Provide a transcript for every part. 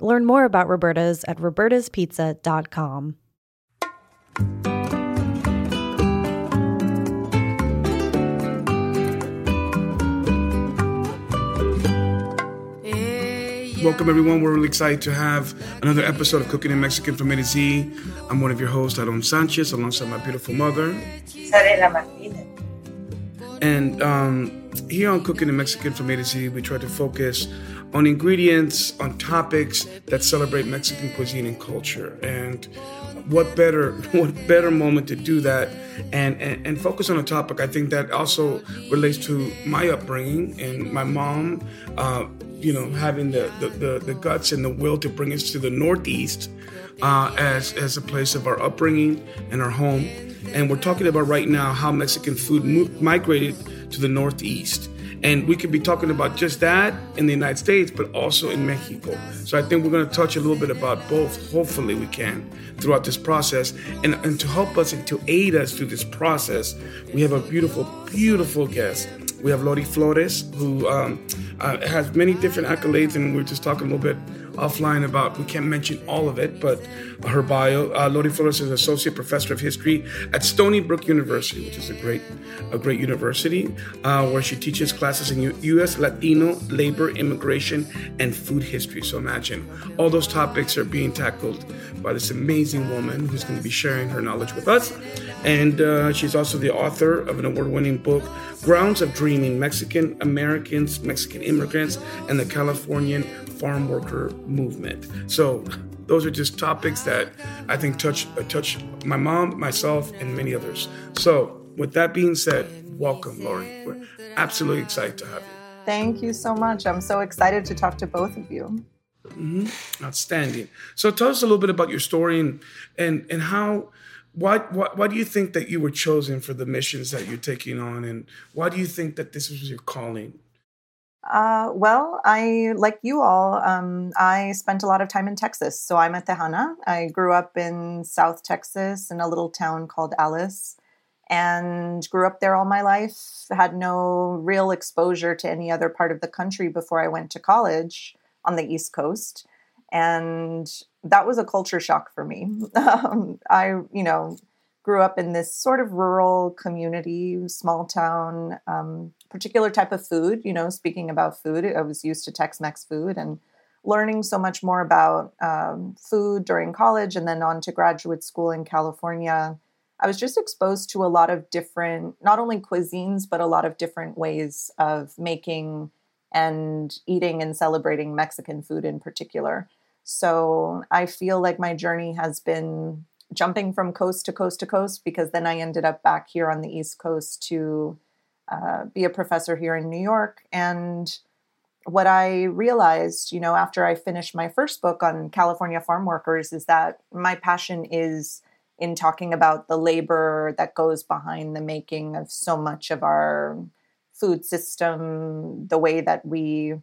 Learn more about Roberta's at robertaspizza.com. Welcome, everyone. We're really excited to have another episode of Cooking in Mexican from A to Z. I'm one of your hosts, Aaron Sanchez, alongside my beautiful mother. And um, here on Cooking in Mexican from A to Z, we try to focus on ingredients, on topics that celebrate Mexican cuisine and culture. And what better what better moment to do that and, and, and focus on a topic I think that also relates to my upbringing and my mom uh, you know having the, the, the, the, guts and the will to bring us to the Northeast uh, as, as a place of our upbringing and our home. And we're talking about right now how Mexican food migrated to the Northeast. And we could be talking about just that in the United States, but also in Mexico. So I think we're going to touch a little bit about both. Hopefully, we can throughout this process. And, and to help us and to aid us through this process, we have a beautiful, beautiful guest. We have Lori Flores, who um, uh, has many different accolades, and we are just talking a little bit offline about, we can't mention all of it, but her bio. Uh, Lori Flores is Associate Professor of History at Stony Brook University, which is a great, a great university, uh, where she teaches classes in U- U.S. Latino labor, immigration, and food history. So imagine all those topics are being tackled by this amazing woman who's going to be sharing her knowledge with us. And uh, she's also the author of an award winning book, Grounds of Dreaming Mexican Americans, Mexican Immigrants, and the Californian farm worker movement. So those are just topics that I think touch uh, touch my mom, myself, and many others. So with that being said, welcome, Lori. We're absolutely excited to have you. Thank you so much. I'm so excited to talk to both of you. Mm-hmm. Outstanding. So tell us a little bit about your story and and and how. Why, why, why do you think that you were chosen for the missions that you're taking on? And why do you think that this was your calling? Uh, well, I, like you all, um, I spent a lot of time in Texas. So I'm a Tejana. I grew up in South Texas in a little town called Alice and grew up there all my life. Had no real exposure to any other part of the country before I went to college on the East Coast. And that was a culture shock for me. Um, I, you know, grew up in this sort of rural community, small town, um, particular type of food. You know, speaking about food, I was used to Tex Mex food and learning so much more about um, food during college and then on to graduate school in California. I was just exposed to a lot of different, not only cuisines, but a lot of different ways of making and eating and celebrating Mexican food in particular. So I feel like my journey has been jumping from coast to coast to coast because then I ended up back here on the East Coast to uh, be a professor here in New York. And what I realized, you know, after I finished my first book on California farm workers is that my passion is in talking about the labor that goes behind the making of so much of our food system, the way that we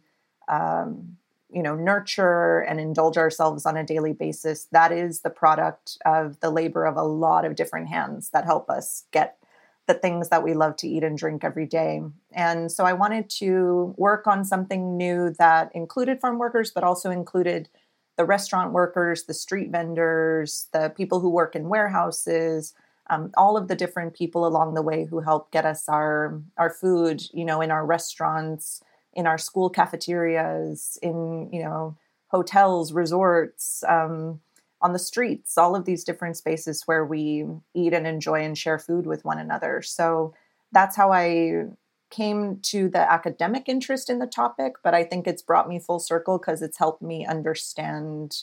um, you know nurture and indulge ourselves on a daily basis that is the product of the labor of a lot of different hands that help us get the things that we love to eat and drink every day. And so I wanted to work on something new that included farm workers, but also included the restaurant workers, the street vendors, the people who work in warehouses, um, all of the different people along the way who help get us our our food, you know, in our restaurants, in our school cafeterias, in you know hotels, resorts, um, on the streets, all of these different spaces where we eat and enjoy and share food with one another. So that's how I came to the academic interest in the topic, but I think it's brought me full circle because it's helped me understand,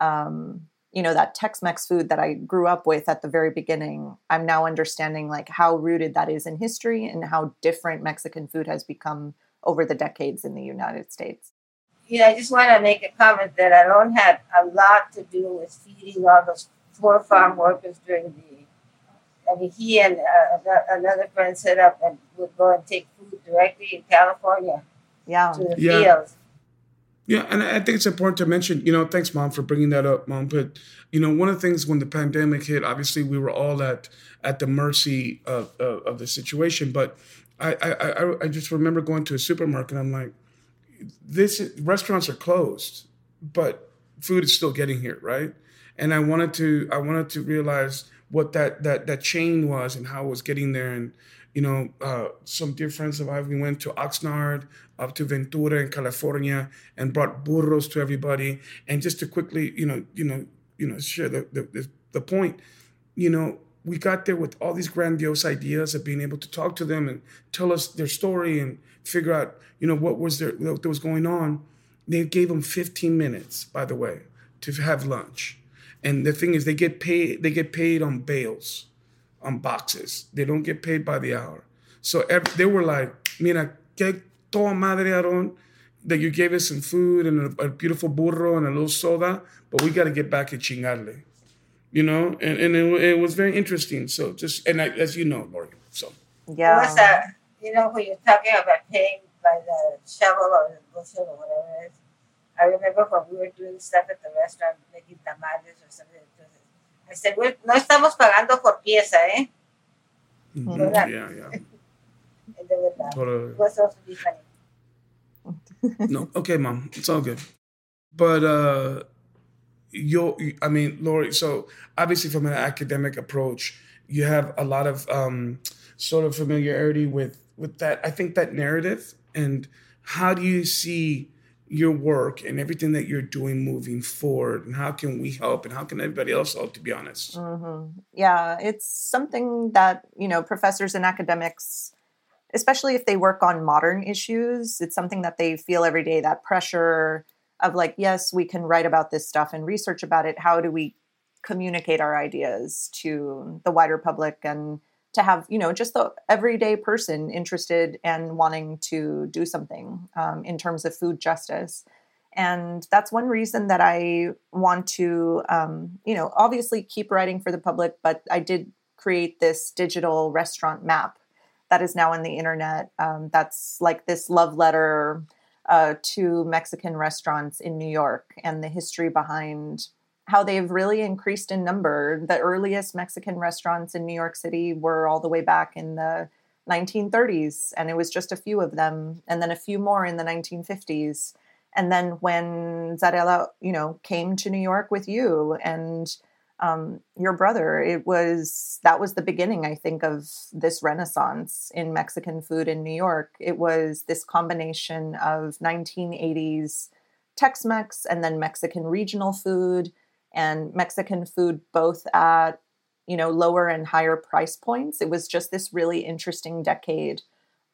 um, you know, that Tex-Mex food that I grew up with at the very beginning. I'm now understanding like how rooted that is in history and how different Mexican food has become over the decades in the United States. Yeah, I just want to make a comment that I don't have a lot to do with feeding all those poor farm workers during the. I mean, he and uh, another friend set up and would go and take food directly in California. Yeah. To the yeah. fields. Yeah, and I think it's important to mention, you know, thanks, Mom, for bringing that up, Mom. But, you know, one of the things when the pandemic hit, obviously we were all at at the mercy of, of, of the situation. But I, I, I just remember going to a supermarket. I'm like, this restaurants are closed, but food is still getting here, right? And I wanted to I wanted to realize what that that that chain was and how it was getting there. And you know, uh, some dear friends of ours, we went to Oxnard, up to Ventura in California, and brought burros to everybody. And just to quickly, you know, you know, you know, share the the, the point, you know, we got there with all these grandiose ideas of being able to talk to them and tell us their story and figure out, you know, what was there what was going on. They gave them 15 minutes, by the way, to have lunch. And the thing is, they get paid. They get paid on bales, on boxes. They don't get paid by the hour. So every, they were like, "Mira, que toda madre, Aaron, that you gave us some food and a, a beautiful burro and a little soda, but we got to get back to chingarle." You know, and, and it, it was very interesting. So just, and I, as you know, Lori, so. Yeah. What's that? You know, when you're talking about paying by the shovel or the bushel or whatever it is, I remember when we were doing stuff at the restaurant, making tamales or something. I said, well, no estamos pagando por pieza, eh? Mm-hmm. Yeah, yeah. Totally. It was also funny. no, okay, mom, it's all good. But uh you I mean, Lori, so obviously from an academic approach, you have a lot of um, sort of familiarity with with that. I think that narrative and how do you see your work and everything that you're doing moving forward and how can we help and how can everybody else help to be honest mm-hmm. yeah it's something that you know professors and academics especially if they work on modern issues it's something that they feel every day that pressure of like, yes, we can write about this stuff and research about it. How do we communicate our ideas to the wider public and to have, you know, just the everyday person interested and wanting to do something um, in terms of food justice? And that's one reason that I want to, um, you know, obviously keep writing for the public, but I did create this digital restaurant map that is now on the internet. Um, that's like this love letter uh, to Mexican restaurants in New York and the history behind how they've really increased in number. The earliest Mexican restaurants in New York City were all the way back in the 1930s, and it was just a few of them, and then a few more in the 1950s. And then when Zarela, you know, came to New York with you and um, your brother. It was that was the beginning, I think, of this renaissance in Mexican food in New York. It was this combination of 1980s Tex-Mex and then Mexican regional food and Mexican food both at you know lower and higher price points. It was just this really interesting decade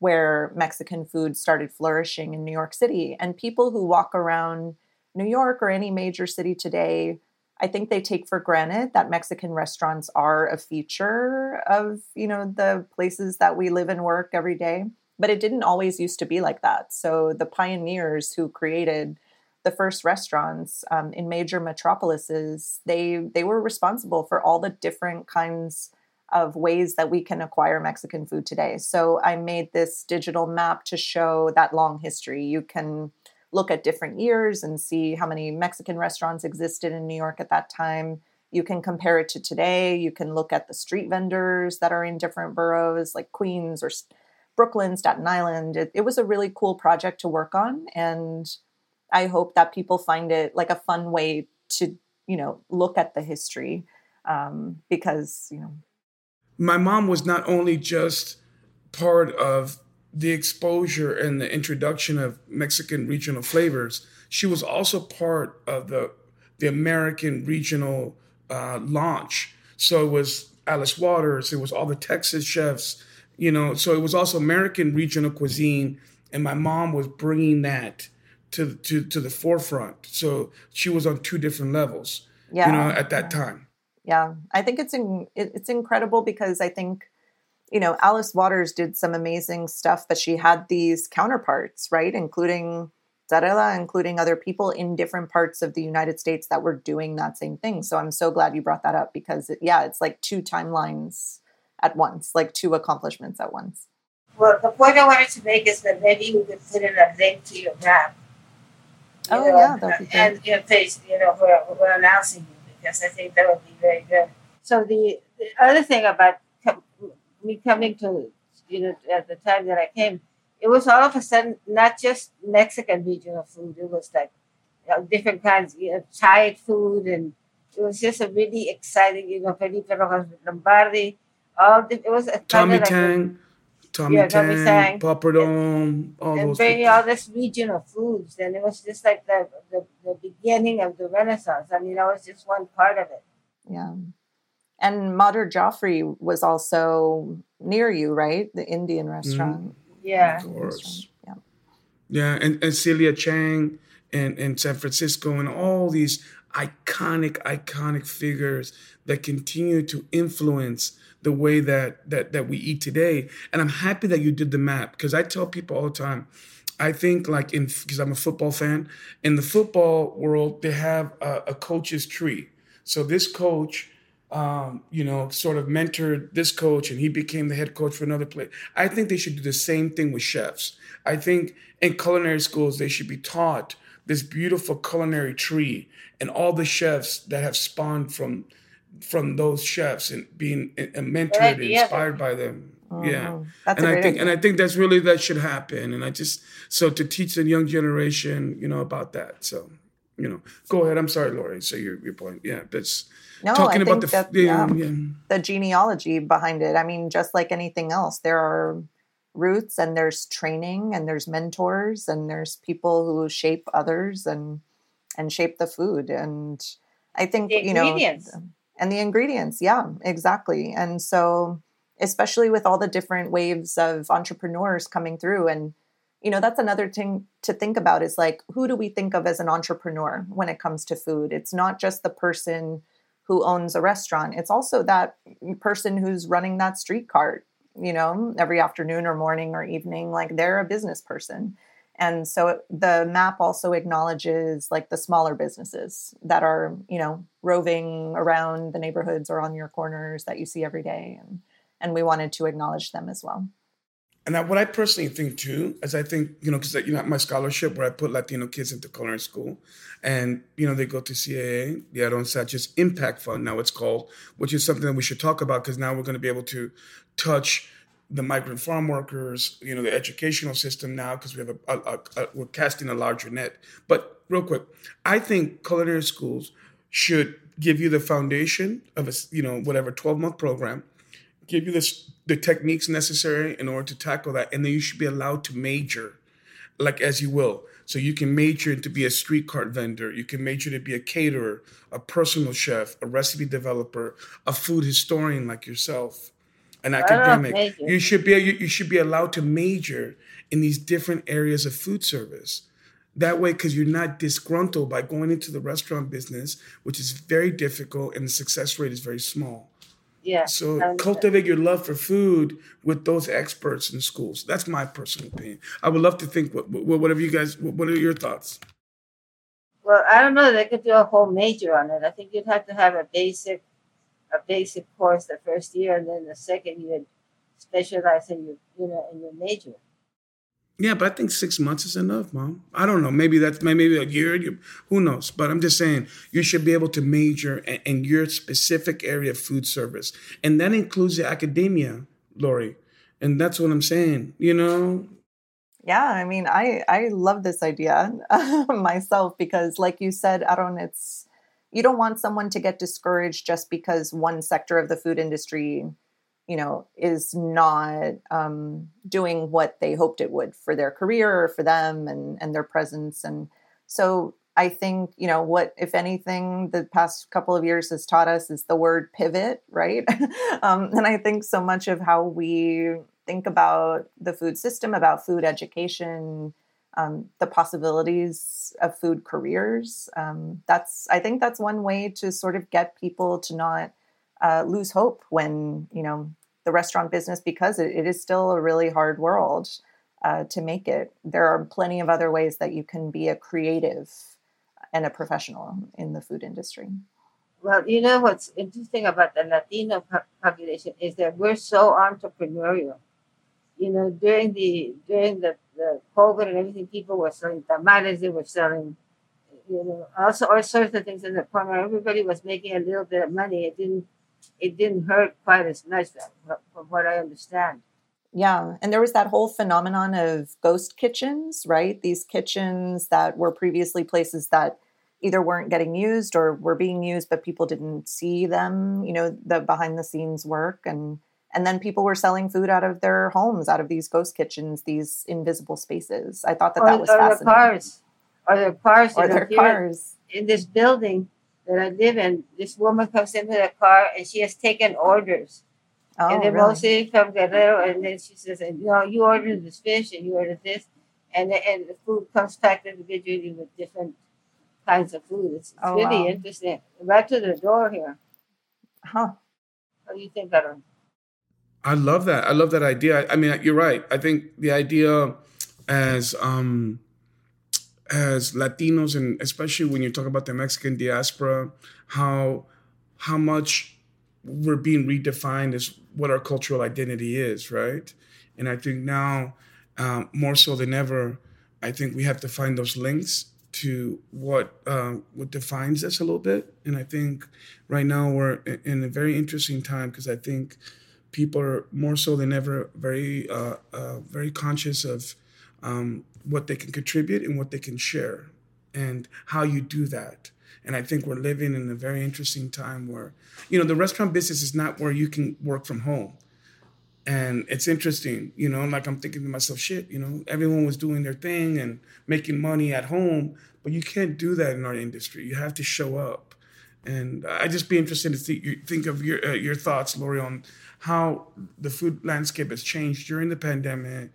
where Mexican food started flourishing in New York City and people who walk around New York or any major city today I think they take for granted that Mexican restaurants are a feature of, you know, the places that we live and work every day. But it didn't always used to be like that. So the pioneers who created the first restaurants um, in major metropolises, they they were responsible for all the different kinds of ways that we can acquire Mexican food today. So I made this digital map to show that long history. You can look at different years and see how many Mexican restaurants existed in New York at that time. you can compare it to today. You can look at the street vendors that are in different boroughs like Queens or Brooklyn, Staten Island. It, it was a really cool project to work on. And I hope that people find it like a fun way to, you know, look at the history um, because, you know. My mom was not only just part of the exposure and the introduction of Mexican regional flavors, she was also part of the the American regional uh, launch. So it was Alice Waters, it was all the Texas chefs, you know. So it was also American regional cuisine, and my mom was bringing that to to to the forefront. So she was on two different levels, yeah. you know, at that time. Yeah, I think it's in, it's incredible because I think you know Alice Waters did some amazing stuff, but she had these counterparts, right, including Zarela, including other people in different parts of the United States that were doing that same thing. So I'm so glad you brought that up because, it, yeah, it's like two timelines at once, like two accomplishments at once. Well, the point I wanted to make is that maybe you could put in a link to your map. Oh, you oh, know, yeah, that'd be And your face, you know, for, for announcing you, because I think that would be very good. So the, the other thing about com- me coming to, you know, at the time that I came, it was all of a sudden not just Mexican regional food. It was like you know, different kinds, you know, Thai food, and it was just a really exciting. You know, Felipe Rojas Lombardi. All the, it was a Tommy like Tang, Tommy yeah, Tang, Tommy Tang, Papadom, all and those. bringing all this regional foods, and it was just like the, the the beginning of the Renaissance. I mean, I was just one part of it. Yeah. And Madhur Jaffrey was also near you, right? The Indian restaurant. Mm-hmm. Yeah. Of course. Yeah. Yeah, and, and Celia Chang in, in San Francisco and all these iconic, iconic figures that continue to influence the way that that that we eat today. And I'm happy that you did the map because I tell people all the time. I think like in because I'm a football fan in the football world they have a, a coach's tree. So this coach um, you know, sort of mentored this coach and he became the head coach for another place. I think they should do the same thing with chefs. I think in culinary schools, they should be taught this beautiful culinary tree and all the chefs that have spawned from from those chefs and being mentored and inspired by them. Mm-hmm. Yeah. That's and I think idea. and I think that's really that should happen. And I just so to teach the young generation, you know, about that. So, you know, go ahead. I'm sorry, Lori. Say your your point. Yeah, that's no, talking I about the that, yeah, yeah. the genealogy behind it. I mean, just like anything else, there are roots and there's training and there's mentors and there's people who shape others and and shape the food and I think you know and the ingredients, yeah, exactly. And so especially with all the different waves of entrepreneurs coming through and you know that's another thing to think about is like who do we think of as an entrepreneur when it comes to food it's not just the person who owns a restaurant. It's also that person who's running that street cart, you know, every afternoon or morning or evening. Like they're a business person. And so the map also acknowledges like the smaller businesses that are, you know, roving around the neighborhoods or on your corners that you see every day. And, and we wanted to acknowledge them as well and I, what I personally think too is I think you know because you know my scholarship where I put Latino kids into culinary school, and you know they go to CAA, the Aaron Sanchez Impact Fund now it's called, which is something that we should talk about because now we're going to be able to touch the migrant farm workers, you know the educational system now because we have a, a, a, we're casting a larger net. But real quick, I think culinary schools should give you the foundation of a you know whatever twelve month program give you this, the techniques necessary in order to tackle that, and then you should be allowed to major, like as you will. So you can major to be a street cart vendor, you can major to be a caterer, a personal chef, a recipe developer, a food historian like yourself, an academic. You should be you, you should be allowed to major in these different areas of food service. That way, because you're not disgruntled by going into the restaurant business, which is very difficult and the success rate is very small. Yeah. So cultivate your love for food with those experts in schools. That's my personal opinion. I would love to think what, what whatever you guys. What are your thoughts? Well, I don't know. They could do a whole major on it. I think you'd have to have a basic, a basic course the first year, and then the second year specialize in your, you know, in your major. Yeah, but I think six months is enough, mom. I don't know. Maybe that's maybe a year. Who knows? But I'm just saying you should be able to major in, in your specific area of food service, and that includes the academia, Lori. And that's what I'm saying. You know. Yeah, I mean, I I love this idea myself because, like you said, Aaron, it's you don't want someone to get discouraged just because one sector of the food industry you know is not um, doing what they hoped it would for their career or for them and and their presence. And so i think you know what if anything the past couple of years has taught us is the word pivot right? Um, and i think so much of how we think about the food system about food education um, the possibilities of food careers um, that's i think that's one way to sort of get people to not uh, lose hope when you know the restaurant business because it, it is still a really hard world uh, to make it. There are plenty of other ways that you can be a creative and a professional in the food industry. Well, you know what's interesting about the Latino population is that we're so entrepreneurial. You know, during the during the, the COVID and everything, people were selling tamales, they were selling, you know, also all sorts of things in the corner. Everybody was making a little bit of money. It didn't it didn't hurt quite as much, from what I understand. Yeah, and there was that whole phenomenon of ghost kitchens, right? These kitchens that were previously places that either weren't getting used or were being used, but people didn't see them. You know, the behind the scenes work, and and then people were selling food out of their homes, out of these ghost kitchens, these invisible spaces. I thought that or, that was or fascinating. Their cars, or their cars, or their cars in this building that I live in, this woman comes into the car and she has taken orders. Oh, and they're really? mostly from Guerrero. And then she says, you know, you ordered this fish and you ordered this. And the, and the food comes packed individually with different kinds of food. It's, it's oh, really wow. interesting. Right to the door here. Huh. What do you think, Aaron? I love that. I love that idea. I, I mean, you're right. I think the idea as um, as Latinos, and especially when you talk about the Mexican diaspora, how how much we're being redefined as what our cultural identity is, right? And I think now, um, more so than ever, I think we have to find those links to what uh, what defines us a little bit. And I think right now we're in a very interesting time because I think people are more so than ever very uh, uh, very conscious of um, what they can contribute and what they can share and how you do that. And I think we're living in a very interesting time where, you know, the restaurant business is not where you can work from home. And it's interesting, you know, like I'm thinking to myself, shit, you know, everyone was doing their thing and making money at home, but you can't do that in our industry. You have to show up. And I'd just be interested to see, think of your uh, your thoughts, Lori, on how the food landscape has changed during the pandemic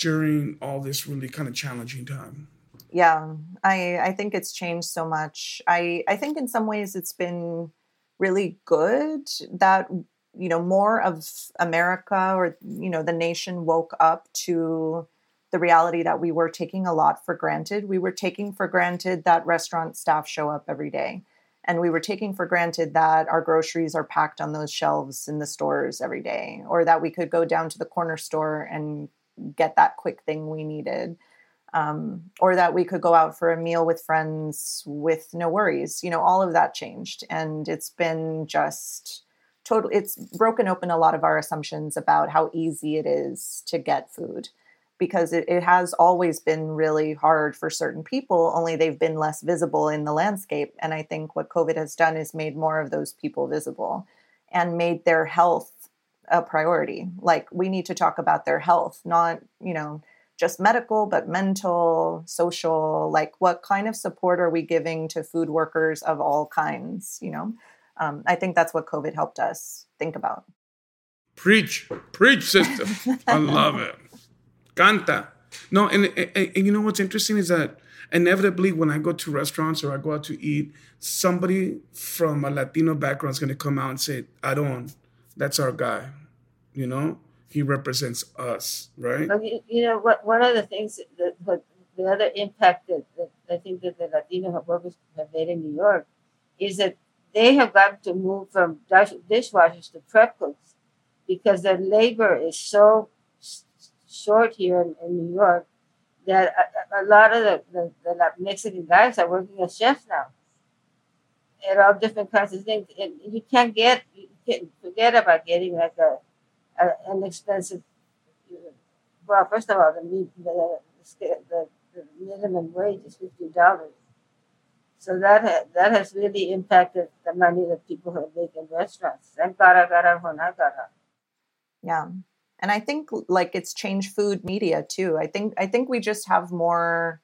during all this really kind of challenging time? Yeah, I I think it's changed so much. I I think in some ways it's been really good that you know more of America or you know the nation woke up to the reality that we were taking a lot for granted. We were taking for granted that restaurant staff show up every day. And we were taking for granted that our groceries are packed on those shelves in the stores every day, or that we could go down to the corner store and get that quick thing we needed. Um, or that we could go out for a meal with friends with no worries. You know, all of that changed. And it's been just totally, it's broken open a lot of our assumptions about how easy it is to get food because it, it has always been really hard for certain people, only they've been less visible in the landscape. And I think what COVID has done is made more of those people visible and made their health a priority. Like we need to talk about their health, not, you know, just medical, but mental, social, like what kind of support are we giving to food workers of all kinds, you know? Um, I think that's what COVID helped us think about. Preach, preach, sister. I love it. Canta. No, and, and, and you know what's interesting is that inevitably when I go to restaurants or I go out to eat, somebody from a Latino background is going to come out and say, I don't, that's our guy you know he represents us right you, you know what one of the things that the other impact that, that i think that the latino workers have made in new york is that they have got to move from dish, dishwashers to prep cooks because their labor is so short here in, in New York that a, a lot of the, the, the, Mexican guys are working as chefs now at all different kinds of things. And you can't get, you can forget about getting like a, an expensive, well, first of all, the, the, the, the minimum wage is $50. So that ha- that has really impacted the money that people have made in restaurants. And cara cara cara. Yeah. And I think like it's changed food media too. I think I think we just have more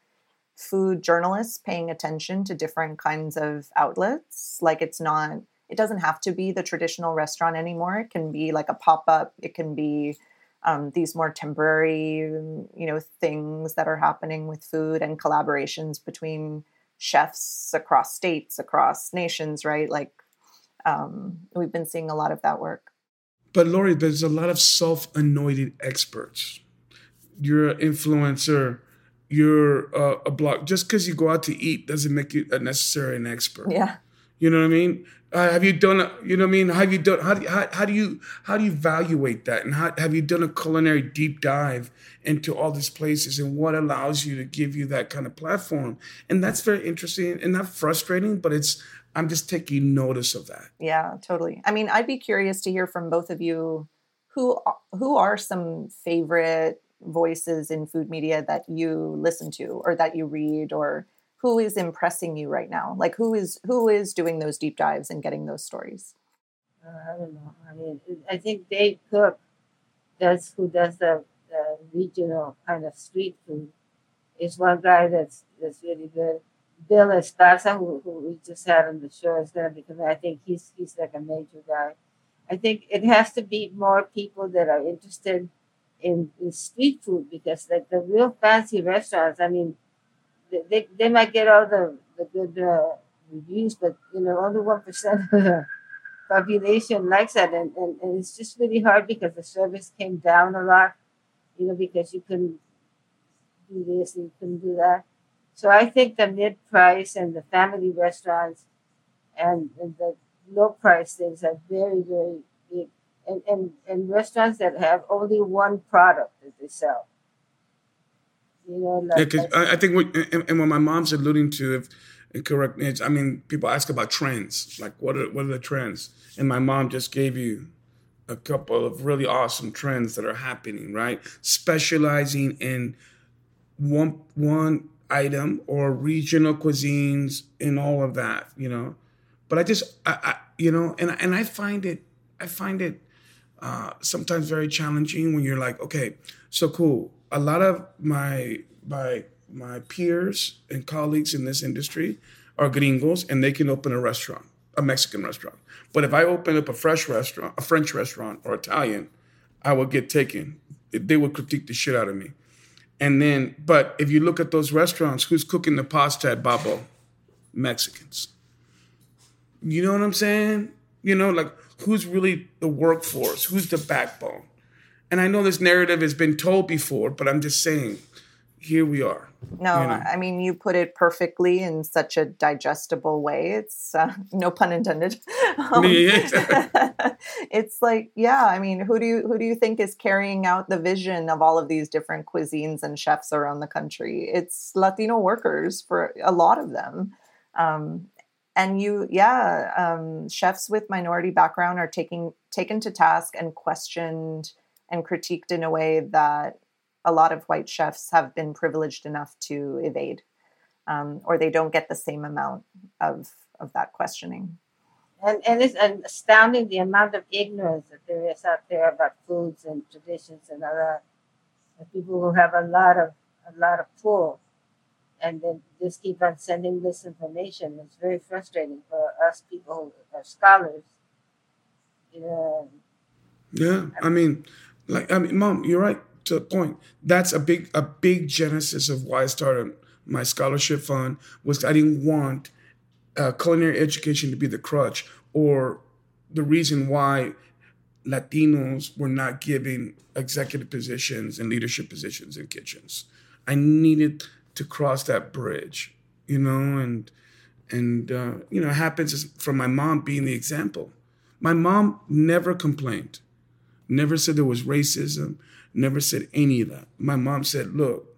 food journalists paying attention to different kinds of outlets. Like it's not it doesn't have to be the traditional restaurant anymore. It can be like a pop-up. It can be um, these more temporary, you know, things that are happening with food and collaborations between chefs across states, across nations, right? Like um, we've been seeing a lot of that work. But Lori, there's a lot of self-anointed experts. You're an influencer. You're uh, a blog. Just because you go out to eat doesn't make you a necessary an expert. Yeah. You know what I mean? Uh, have you done? A, you know what I mean? Have you done? How do you, how, how do you how do you evaluate that? And how, have you done a culinary deep dive into all these places and what allows you to give you that kind of platform? And that's very interesting and not frustrating, but it's I'm just taking notice of that. Yeah, totally. I mean, I'd be curious to hear from both of you who who are some favorite voices in food media that you listen to or that you read or who is impressing you right now? Like who is who is doing those deep dives and getting those stories? Uh, I don't know. I mean, I think Dave Cook, that's who does the, the regional kind of street food, is one guy that's that's really good. Bill Esparza, who, who we just had on the show, is going to be coming. I think he's he's like a major guy. I think it has to be more people that are interested in, in street food because like the real fancy restaurants. I mean, they, they might get all the, the good uh, reviews, but you know, only one percent of the population likes that, and, and, and it's just really hard because the service came down a lot, you know, because you couldn't do this and you couldn't do that. So I think the mid price and the family restaurants and, and the low price things are very, very big. And, and, and restaurants that have only one product that they sell you know, like yeah, I, I, think what and, and, what my mom's alluding to, if correct me, I mean, people ask about trends, like what are what are the trends? And my mom just gave you a couple of really awesome trends that are happening, right? Specializing in one one item or regional cuisines and all of that, you know. But I just, I, I you know, and and I find it, I find it uh, sometimes very challenging when you're like, okay, so cool a lot of my my my peers and colleagues in this industry are gringos and they can open a restaurant, a Mexican restaurant. But if I open up a fresh restaurant, a French restaurant or Italian, I would get taken. They would critique the shit out of me. And then, but if you look at those restaurants, who's cooking the pasta at Babbo? Mexicans. You know what I'm saying? You know, like who's really the workforce? Who's the backbone? And I know this narrative has been told before, but I'm just saying, here we are. No, you know? I mean you put it perfectly in such a digestible way. It's uh, no pun intended. Um, it's like, yeah. I mean, who do you who do you think is carrying out the vision of all of these different cuisines and chefs around the country? It's Latino workers for a lot of them. Um, and you, yeah, um, chefs with minority background are taking taken to task and questioned and critiqued in a way that a lot of white chefs have been privileged enough to evade, um, or they don't get the same amount of of that questioning. And and it's astounding the amount of ignorance that there is out there about foods and traditions and other people who have a lot of a lot of pull, and then just keep on sending this information. It's very frustrating for us people who are scholars. Yeah. Yeah, I mean, like I mean, mom, you're right to the point. That's a big a big genesis of why I started my scholarship fund was I didn't want uh, culinary education to be the crutch or the reason why Latinos were not given executive positions and leadership positions in kitchens. I needed to cross that bridge, you know, and and uh, you know, it happens from my mom being the example. My mom never complained never said there was racism, never said any of that. My mom said, "Look,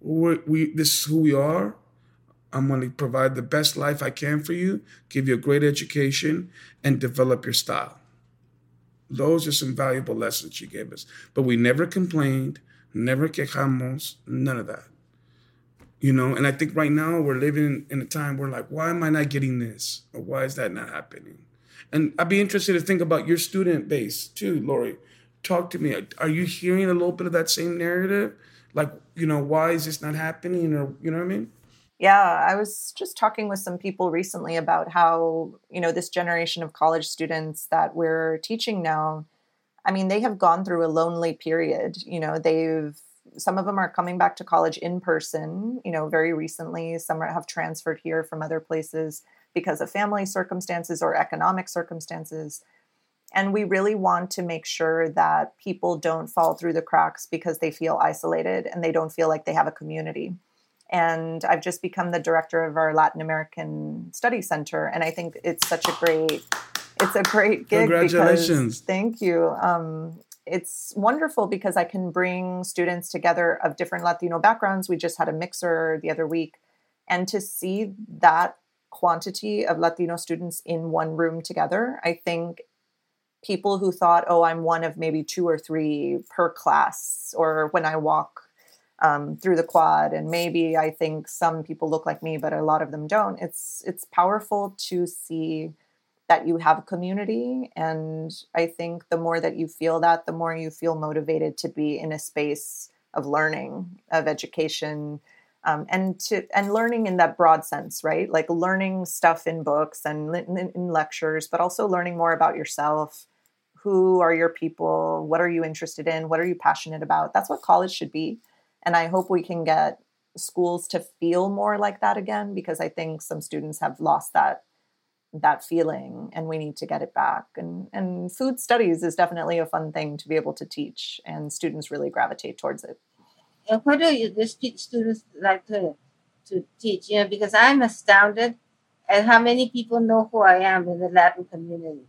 we this is who we are. I'm going to provide the best life I can for you, give you a great education, and develop your style." Those are some valuable lessons she gave us. But we never complained, never quejamos, none of that. You know, and I think right now we're living in a time where like, why am I not getting this? Or why is that not happening? And I'd be interested to think about your student base too, Lori. Talk to me. Are you hearing a little bit of that same narrative? Like, you know, why is this not happening? Or, you know what I mean? Yeah, I was just talking with some people recently about how, you know, this generation of college students that we're teaching now, I mean, they have gone through a lonely period. You know, they've, some of them are coming back to college in person, you know, very recently. Some have transferred here from other places because of family circumstances or economic circumstances. And we really want to make sure that people don't fall through the cracks because they feel isolated and they don't feel like they have a community and I've just become the director of our Latin American Study Center, and I think it's such a great it's a great gig. Congratulations! Because, thank you. Um, it's wonderful because I can bring students together of different Latino backgrounds. We just had a mixer the other week, and to see that quantity of Latino students in one room together, I think people who thought, oh, I'm one of maybe two or three per class, or when I walk um, through the quad and maybe i think some people look like me but a lot of them don't. It's it's powerful to see that you have a community and i think the more that you feel that the more you feel motivated to be in a space of learning of education um, and to and learning in that broad sense right? Like learning stuff in books and in, in lectures but also learning more about yourself. Who are your people? What are you interested in? What are you passionate about? That's what college should be. And I hope we can get schools to feel more like that again because I think some students have lost that that feeling and we need to get it back. And and food studies is definitely a fun thing to be able to teach and students really gravitate towards it and what do you the students like to to teach you know because i'm astounded at how many people know who i am in the latin community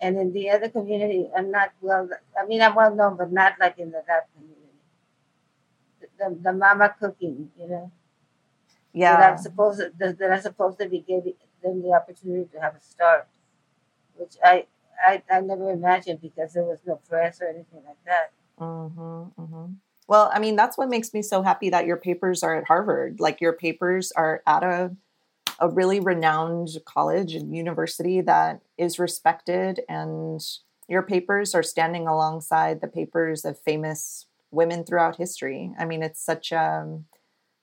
and in the other community i'm not well i mean i'm well known but not like in the latin community the, the mama cooking, you know. Yeah. That I'm supposed to, that, that I'm supposed to be giving them the opportunity to have a start, which I I, I never imagined because there was no press or anything like that. Mm-hmm, mm-hmm. Well, I mean, that's what makes me so happy that your papers are at Harvard. Like your papers are at a a really renowned college and university that is respected and your papers are standing alongside the papers of famous women throughout history. I mean, it's such a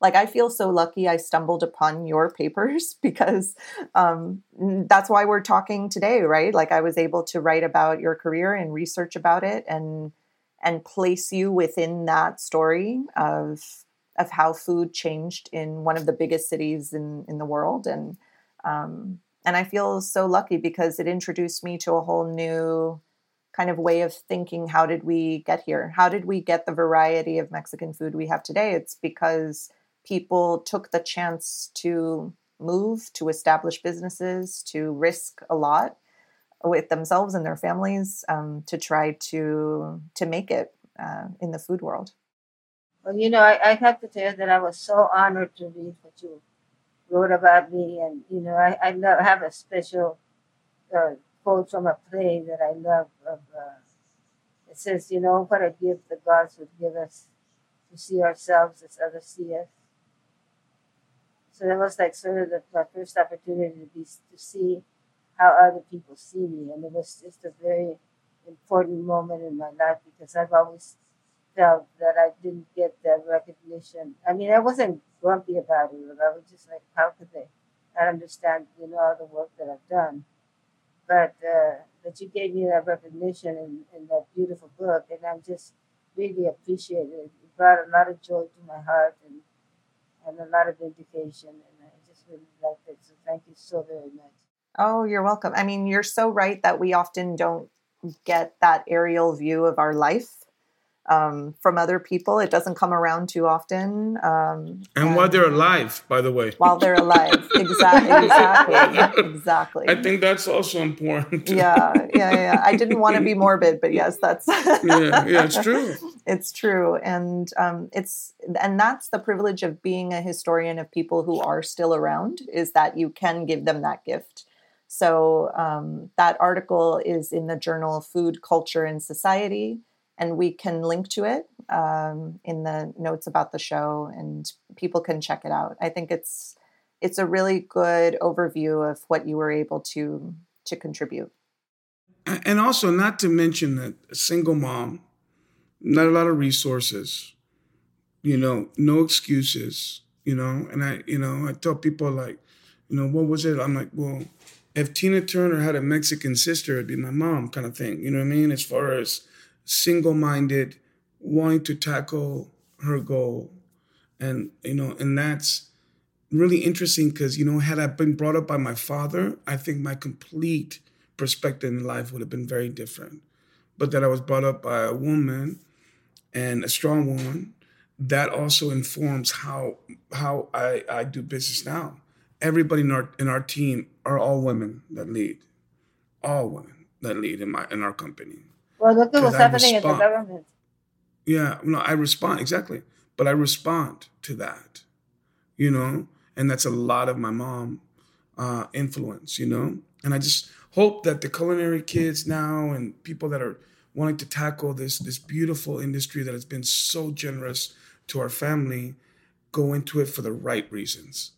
like I feel so lucky I stumbled upon your papers because um, that's why we're talking today, right? Like I was able to write about your career and research about it and and place you within that story of of how food changed in one of the biggest cities in in the world. And um, and I feel so lucky because it introduced me to a whole new kind of way of thinking how did we get here? How did we get the variety of mexican food we have today? It's because people took the chance to move to establish businesses to risk a lot with themselves and their families um, to try to to make it uh, in the food world well you know I, I have to tell you that i was so honored to read what you wrote about me and you know i, I love, have a special uh, quote from a play that I love. Of uh, it says, "You know what a gift the gods would give us to see ourselves as others see us." So that was like sort of the, first opportunity to be to see how other people see me, and it was just a very important moment in my life because I've always felt that I didn't get that recognition. I mean, I wasn't grumpy about it, but I was just like, how could they not understand, you know, all the work that I've done? but uh, that you gave me that recognition in, in that beautiful book, and I'm just really appreciated. it. It brought a lot of joy to my heart and and a lot of vindication, and I just really liked it. So thank you so very much. Oh, you're welcome. I mean, you're so right that we often don't get that aerial view of our life um, from other people. It doesn't come around too often. Um, and, and, while they're alive, by the way. While they're alive, exactly, exactly, exactly. I think that's also important. yeah, yeah, yeah. I didn't want to be morbid, but yes, that's. yeah, yeah, it's true. it's true, and um, it's and that's the privilege of being a historian of people who are still around is that you can give them that gift. So um, that article is in the journal Food, Culture, and Society, and we can link to it um, in the notes about the show, and people can check it out. I think it's it's a really good overview of what you were able to to contribute. And also, not to mention that a single mom, not a lot of resources, you know, no excuses, you know. And I, you know, I tell people like, you know, what was it? I'm like, well, if Tina Turner had a Mexican sister, it'd be my mom, kind of thing. You know what I mean? As far as single-minded, wanting to tackle her goal, and you know, and that's really interesting because you know, had I been brought up by my father, I think my complete perspective in life would have been very different. But that I was brought up by a woman and a strong woman, that also informs how how I, I do business now. Everybody in our in our team are all women that lead. All women that lead in my in our company. Well look at what's happening in the government. Yeah, no, I respond exactly. But I respond to that. You know? And that's a lot of my mom uh, influence, you know? And I just hope that the culinary kids now and people that are wanting to tackle this this beautiful industry that has been so generous to our family go into it for the right reasons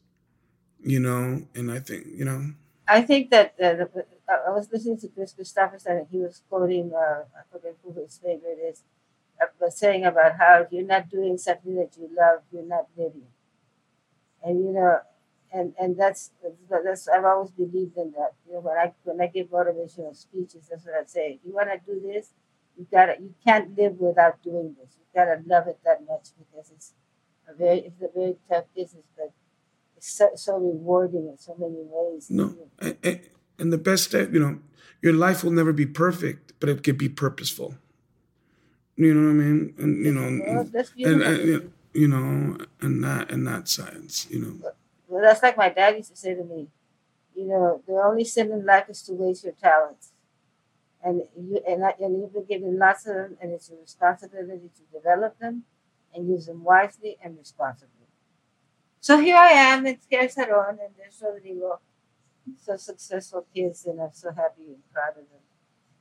you know and i think you know i think that uh, the, i was listening to Kris Kristofferson and he was quoting uh, i forget who his favorite is uh, but saying about how if you're not doing something that you love you're not living and you know and and that's that's I've always believed in that. You know, when I when I give motivational speeches, that's what I say. You want to do this, you gotta you can't live without doing this. You gotta love it that much because it's a very it's a very tough business, but so, so rewarding in so many ways. No, and, and the best step, you know, your life will never be perfect, but it could be purposeful. You know what I mean? And you know, well, and, and, and, you know, and that and that science, you know. Well, that's like my dad used to say to me, you know, the only sin in life is to waste your talents. And you and, I, and you've been given lots of them, and it's your responsibility to develop them and use them wisely and responsibly. So here I am in Querétaro, and there's Rodrigo, so successful kids, and I'm so happy and proud of them.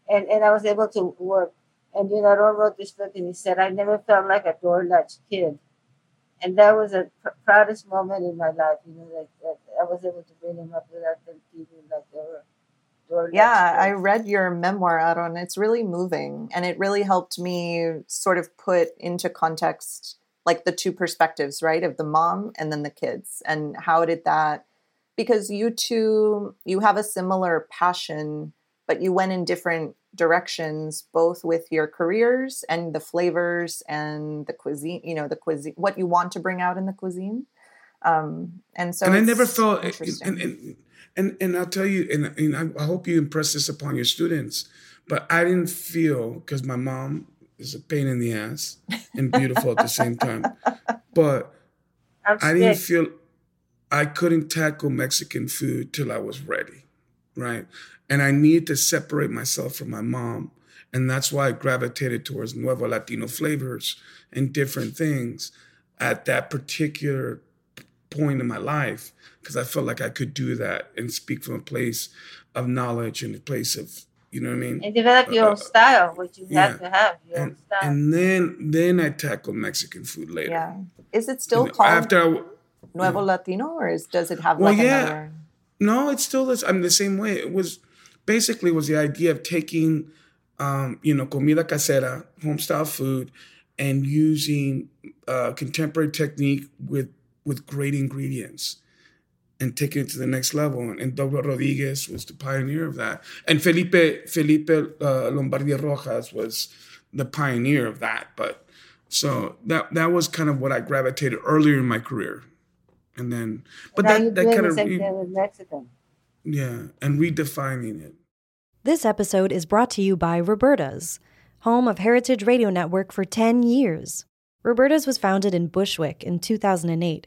And and I was able to work. And you know, I wrote this book, and he said, I never felt like a door latch kid and that was the pr- proudest moment in my life. You know, like that I was able to bring him up without them feeling like they were. Door. Yeah, I read your memoir, Aaron. It's really moving, and it really helped me sort of put into context like the two perspectives, right, of the mom and then the kids, and how did that? Because you two, you have a similar passion, but you went in different directions both with your careers and the flavors and the cuisine you know the cuisine what you want to bring out in the cuisine um, and so and i never felt and, and, and and i'll tell you and, and i hope you impress this upon your students but i didn't feel because my mom is a pain in the ass and beautiful at the same time. But i didn't feel i couldn't tackle mexican food till i was ready right? And I needed to separate myself from my mom. And that's why I gravitated towards Nuevo Latino flavors and different things at that particular point in my life, because I felt like I could do that and speak from a place of knowledge and a place of, you know what I mean? And develop your uh, own style, which you yeah. have to have your and, style. And then then I tackled Mexican food later. Yeah. Is it still you know, called after I, Nuevo yeah. Latino or is, does it have well, like yeah. another? No, it's still this. I'm the same way. It was basically was the idea of taking, um, you know, comida casera, home style food, and using uh, contemporary technique with with great ingredients and taking it to the next level. And, and Rodriguez was the pioneer of that. And Felipe Felipe uh, Lombardia Rojas was the pioneer of that. But so that that was kind of what I gravitated earlier in my career. And then, but that, that kind of. Same thing with Mexican. Yeah, and redefining it. This episode is brought to you by Roberta's, home of Heritage Radio Network for 10 years. Roberta's was founded in Bushwick in 2008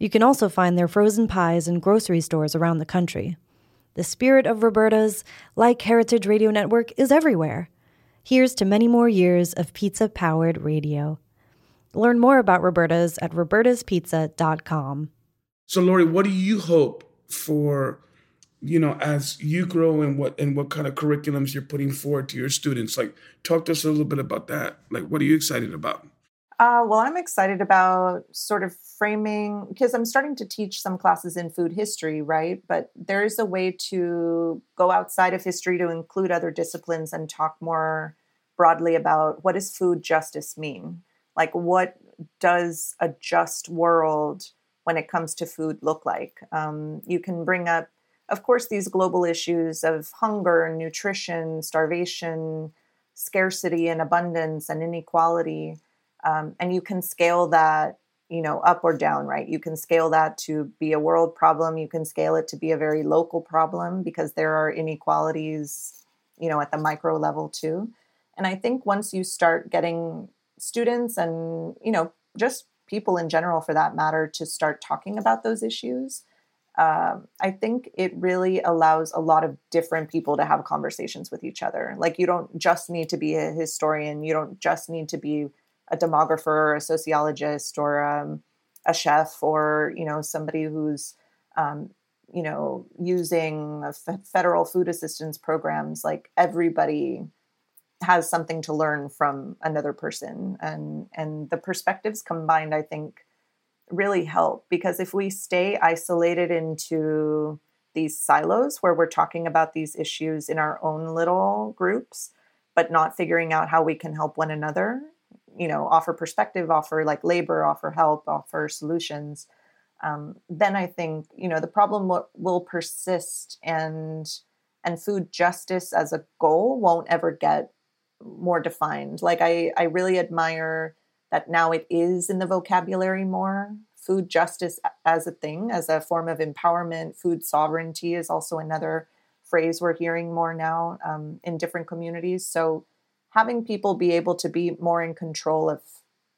You can also find their frozen pies in grocery stores around the country. The spirit of Roberta's, like Heritage Radio Network, is everywhere. Here's to many more years of pizza powered radio. Learn more about Roberta's at robertaspizza.com. So, Lori, what do you hope for, you know, as you grow and what and what kind of curriculums you're putting forward to your students? Like, talk to us a little bit about that. Like, what are you excited about? Uh, well, I'm excited about sort of framing because I'm starting to teach some classes in food history, right? But there is a way to go outside of history to include other disciplines and talk more broadly about what does food justice mean? Like, what does a just world when it comes to food look like? Um, you can bring up, of course, these global issues of hunger, and nutrition, starvation, scarcity, and abundance, and inequality um, and you can scale that you know up or down right? You can scale that to be a world problem. You can scale it to be a very local problem because there are inequalities you know at the micro level too. And i think once you start getting students and you know just people in general for that matter to start talking about those issues um, I think it really allows a lot of different people to have conversations with each other. Like, you don't just need to be a historian, you don't just need to be a demographer or a sociologist or um, a chef or you know somebody who's um, you know using federal food assistance programs like everybody has something to learn from another person. And and the perspectives combined i think really help because if we stay isolated into these silos where we're talking about these issues in our own little groups but not figuring out how we can help one another you know offer perspective offer like labor offer help offer solutions um, then i think you know the problem w- will persist and and food justice as a goal won't ever get more defined. Like i i really admire that now it is in the vocabulary more. Food justice as a thing as a form of empowerment. Food sovereignty is also another phrase we're hearing more now um, in different communities. So having people be able to be more in control of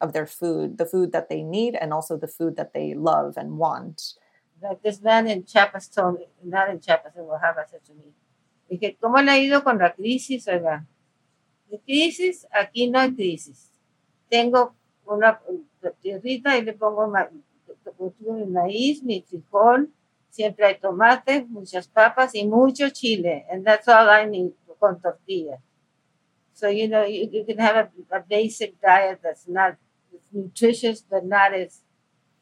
of their food, the food that they need, and also the food that they love and want. Like this man in Chiapas told me, not in Chiapas, in Oaxaca, said to me, dije, ¿cómo le ha ido con la crisis, oiga? De crisis, aquí no hay crisis. Tengo una tierrita y le pongo ma mi maíz, mi frijol, siempre hay tomate, muchas papas y mucho chile. And that's all I need con tortillas. So, you know, you, you can have a, a, basic diet that's not nutritious, but not as.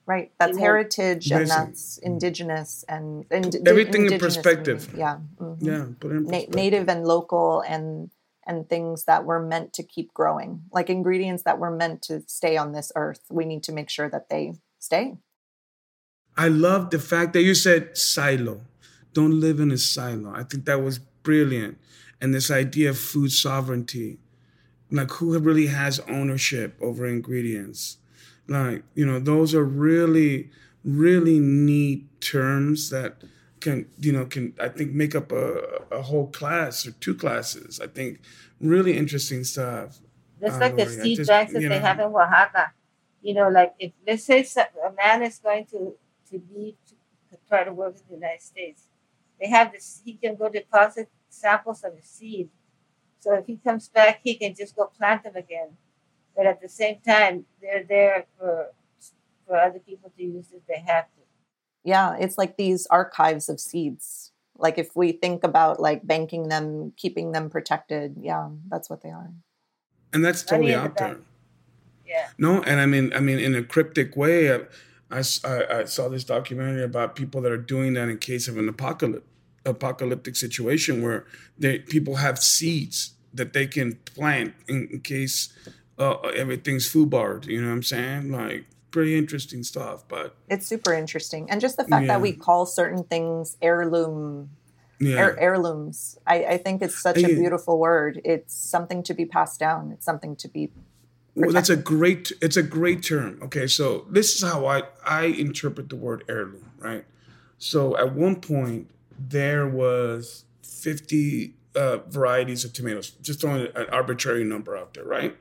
Right. That's heritage know, and that's indigenous and, and everything in perspective. Yeah. Mm-hmm. Yeah. Put in Na- native and local and and things that were meant to keep growing, like ingredients that were meant to stay on this earth. We need to make sure that they stay. I love the fact that you said silo. Don't live in a silo. I think that was brilliant and this idea of food sovereignty. Like who really has ownership over ingredients? Like you know those are really really neat terms that can you know can i think make up a, a whole class or two classes. I think really interesting stuff Just like the seed just, banks that they know, have in oaxaca. You know like if let's say a man is going to to leave to try to work in the united states they have this he can go deposit samples of the seed. So if he comes back, he can just go plant them again. But at the same time, they're there for for other people to use if they have to. Yeah, it's like these archives of seeds. Like if we think about like banking them, keeping them protected, yeah, that's what they are. And that's totally out there. Yeah. No, and I mean, I mean, in a cryptic way, I, I, I saw this documentary about people that are doing that in case of an apocalypse apocalyptic situation where they people have seeds that they can plant in, in case uh, everything's foobarred. You know what I'm saying? Like pretty interesting stuff. But it's super interesting, and just the fact Yeah. that we call certain things heirloom yeah, heir- heirlooms. I, I think it's such a beautiful word. It's something to be passed down. It's something to be well, that's a great. It's a great term. Okay, so this is how I I interpret the word heirloom. Right. So at one point there was 50 uh, varieties of tomatoes, just throwing an arbitrary number out there, right?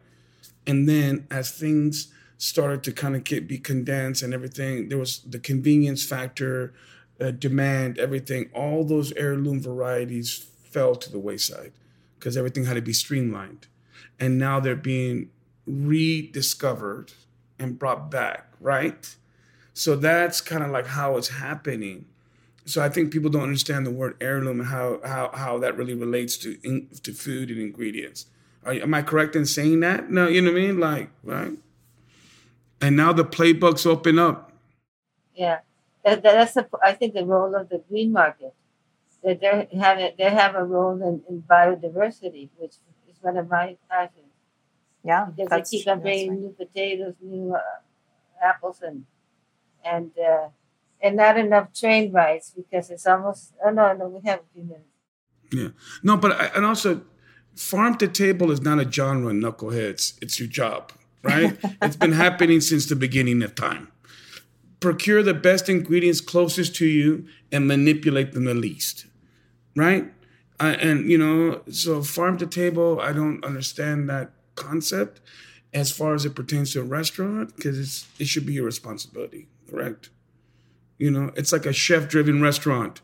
And then as things started to kind of get be condensed and everything, there was the convenience factor, uh, demand, everything. All those heirloom varieties fell to the wayside because everything had to be streamlined, and now they're being rediscovered and brought back, right? So that's kind of like how it's happening. So I think people don't understand the word heirloom and how how, how that really relates to in, to food and ingredients. Are, am I correct in saying that? No, you know what I mean, like right. And now the playbooks open up. Yeah, that, that- that's the, I think the role of the green market. That they have a, they have a role in, in biodiversity, which is one of my passions. yeah. Because That's, they keep on bringing right. new potatoes, new uh, apples, and and uh, and not enough train rides because it's almost. Oh no, no, we have a few minutes. Yeah. No, but I, and also, farm to table is not a genre, knuckleheads. It's your job, right? it's been happening since the beginning of time. Procure the best ingredients closest to you and manipulate them the least, right? I, and you know, so farm to table, I don't understand that concept as far as it pertains to a restaurant because it's it should be your responsibility, correct? You know, it's like a chef-driven restaurant.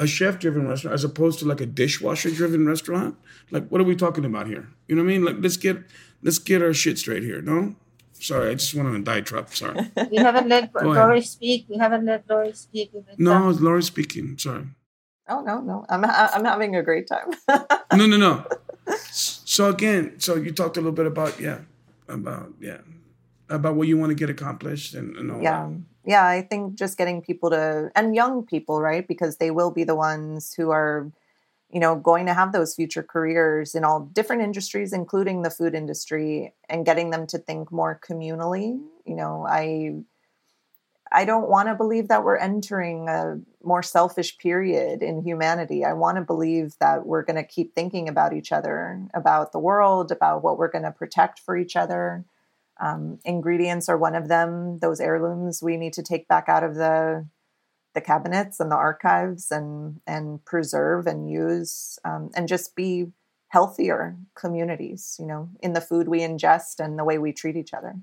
A chef driven restaurant as opposed to like a dishwasher driven restaurant? Like what are we talking about here? You know what i mean? Like let's get let's get our shit straight here no? Sorry i just went on a diatribe sorry. We haven't let Go ahead. Lori speak. We haven't let Lori speak. No it's Lori speaking sorry. Oh no, no. I'm I'm having a great time. no no no. So again so you talked a little bit about yeah about yeah about what you want to get accomplished and, and all yeah yeah i think just getting people to and young people right? Because they will be the ones who are you know going to have those future careers in all different industries including the food industry and getting them to think more communally. You know i i don't want to believe that we're entering a more selfish period in humanity. I want to believe that we're going to keep thinking about each other about the world about what we're going to protect for each other um, ingredients are one of them. Those heirlooms we need to take back out of the the cabinets and the archives and and preserve and use um, and just be healthier communities. You know, in the food we ingest and the way we treat each other.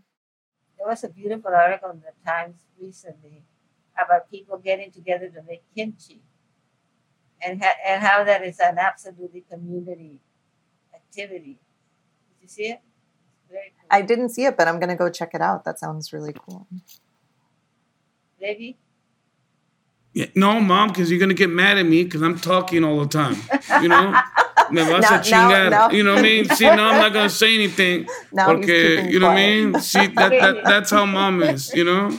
There was a beautiful article in the Times recently about people getting together to make kimchi, and ha- and how that is an absolutely community activity. Did you see it? It's very cool. I didn't see it, but I'm going to go check it out. That sounds really cool. Maybe Yeah, no, mom, because you're gonna get mad at me because I'm talking all the time. You know, me vas Now- a chingar. now- now- You know what I mean? See, now I'm not gonna say anything. Now he's okay, keeping you know what I quiet. mean? See, that, that that's how mom is. You know,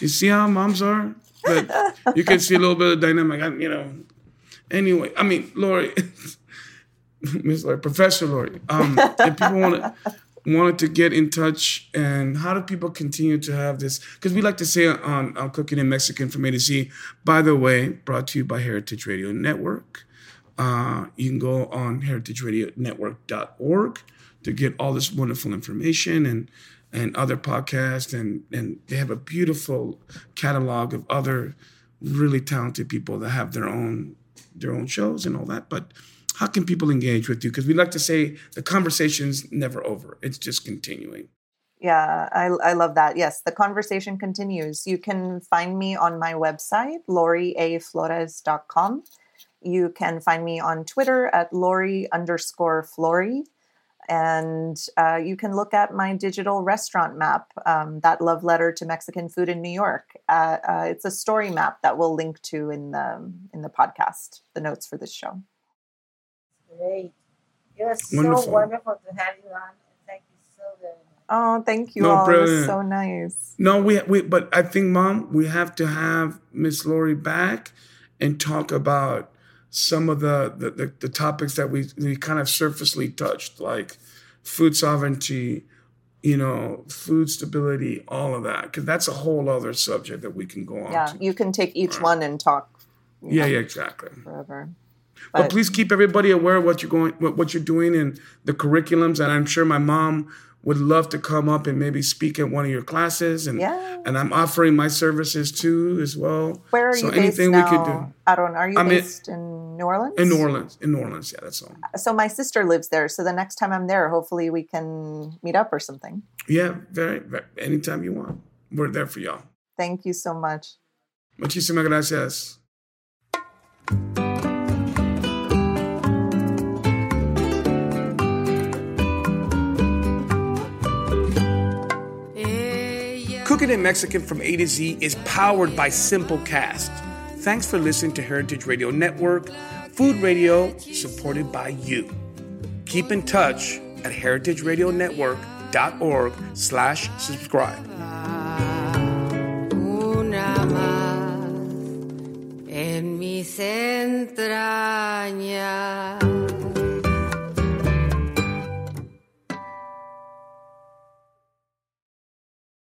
you see how moms are. But you can see a little bit of dynamic. I- You know. Anyway, I mean, Lori, Miss Lori, Professor Lori. Um, if people want to wanted to get in touch and how do people continue to have this? Because we like to say on, on cooking in mexican from a to z by the way brought to you by heritage radio network. Uh, you can go on heritageradionetwork.org to get all this wonderful information and and other podcasts and and they have a beautiful catalog of other really talented people that have their own their own shows and all that but how can people engage with you? Because we like to say the conversation's never over; it's just continuing. Yeah, I, I love that. Yes, the conversation continues. You can find me on my website, loriaflores.com. You can find me on Twitter at Lori underscore Flores. And uh, you can look at my digital restaurant map, um, that love letter to Mexican food in New York. Uh, uh, it's a story map that we'll link to in the in the podcast, the notes for this show. Great. It was so Wonderful. wonderful to have you on. Thank you so very much. Oh, thank you No, all. It was so nice. No, we we but I think, Mom, we have to have Miss Lori back and talk about some of the the, the, the topics that we, we kind of surfacely touched, like food sovereignty, you know, food stability, all of that, because that's a whole other subject that we can go on. Yeah, to. you can take each one and talk. yeah, yeah, exactly. Forever. But, But- please keep everybody aware of what you're going, what, you're doing, and the curriculums. And I'm sure my mom would love to come up and maybe speak at one of your classes. And Yeah. and I'm offering my services too as well. Where are so you anything based we now? could do Aaron, are you I'm in- based in New Orleans? in New Orleans, in New Orleans, yeah, that's all. So my sister lives there. So the next time I'm there, hopefully we can meet up or something. Yeah, very, very anytime you want, we're there for y'all. Thank you so much. Muchísimas gracias. Cooking in Mexican from A to Z is powered by Simplecast. Thanks for listening to Heritage Radio Network, food radio supported by you. Keep in touch at heritageradionetwork.org slash subscribe. una más en mis entrañas.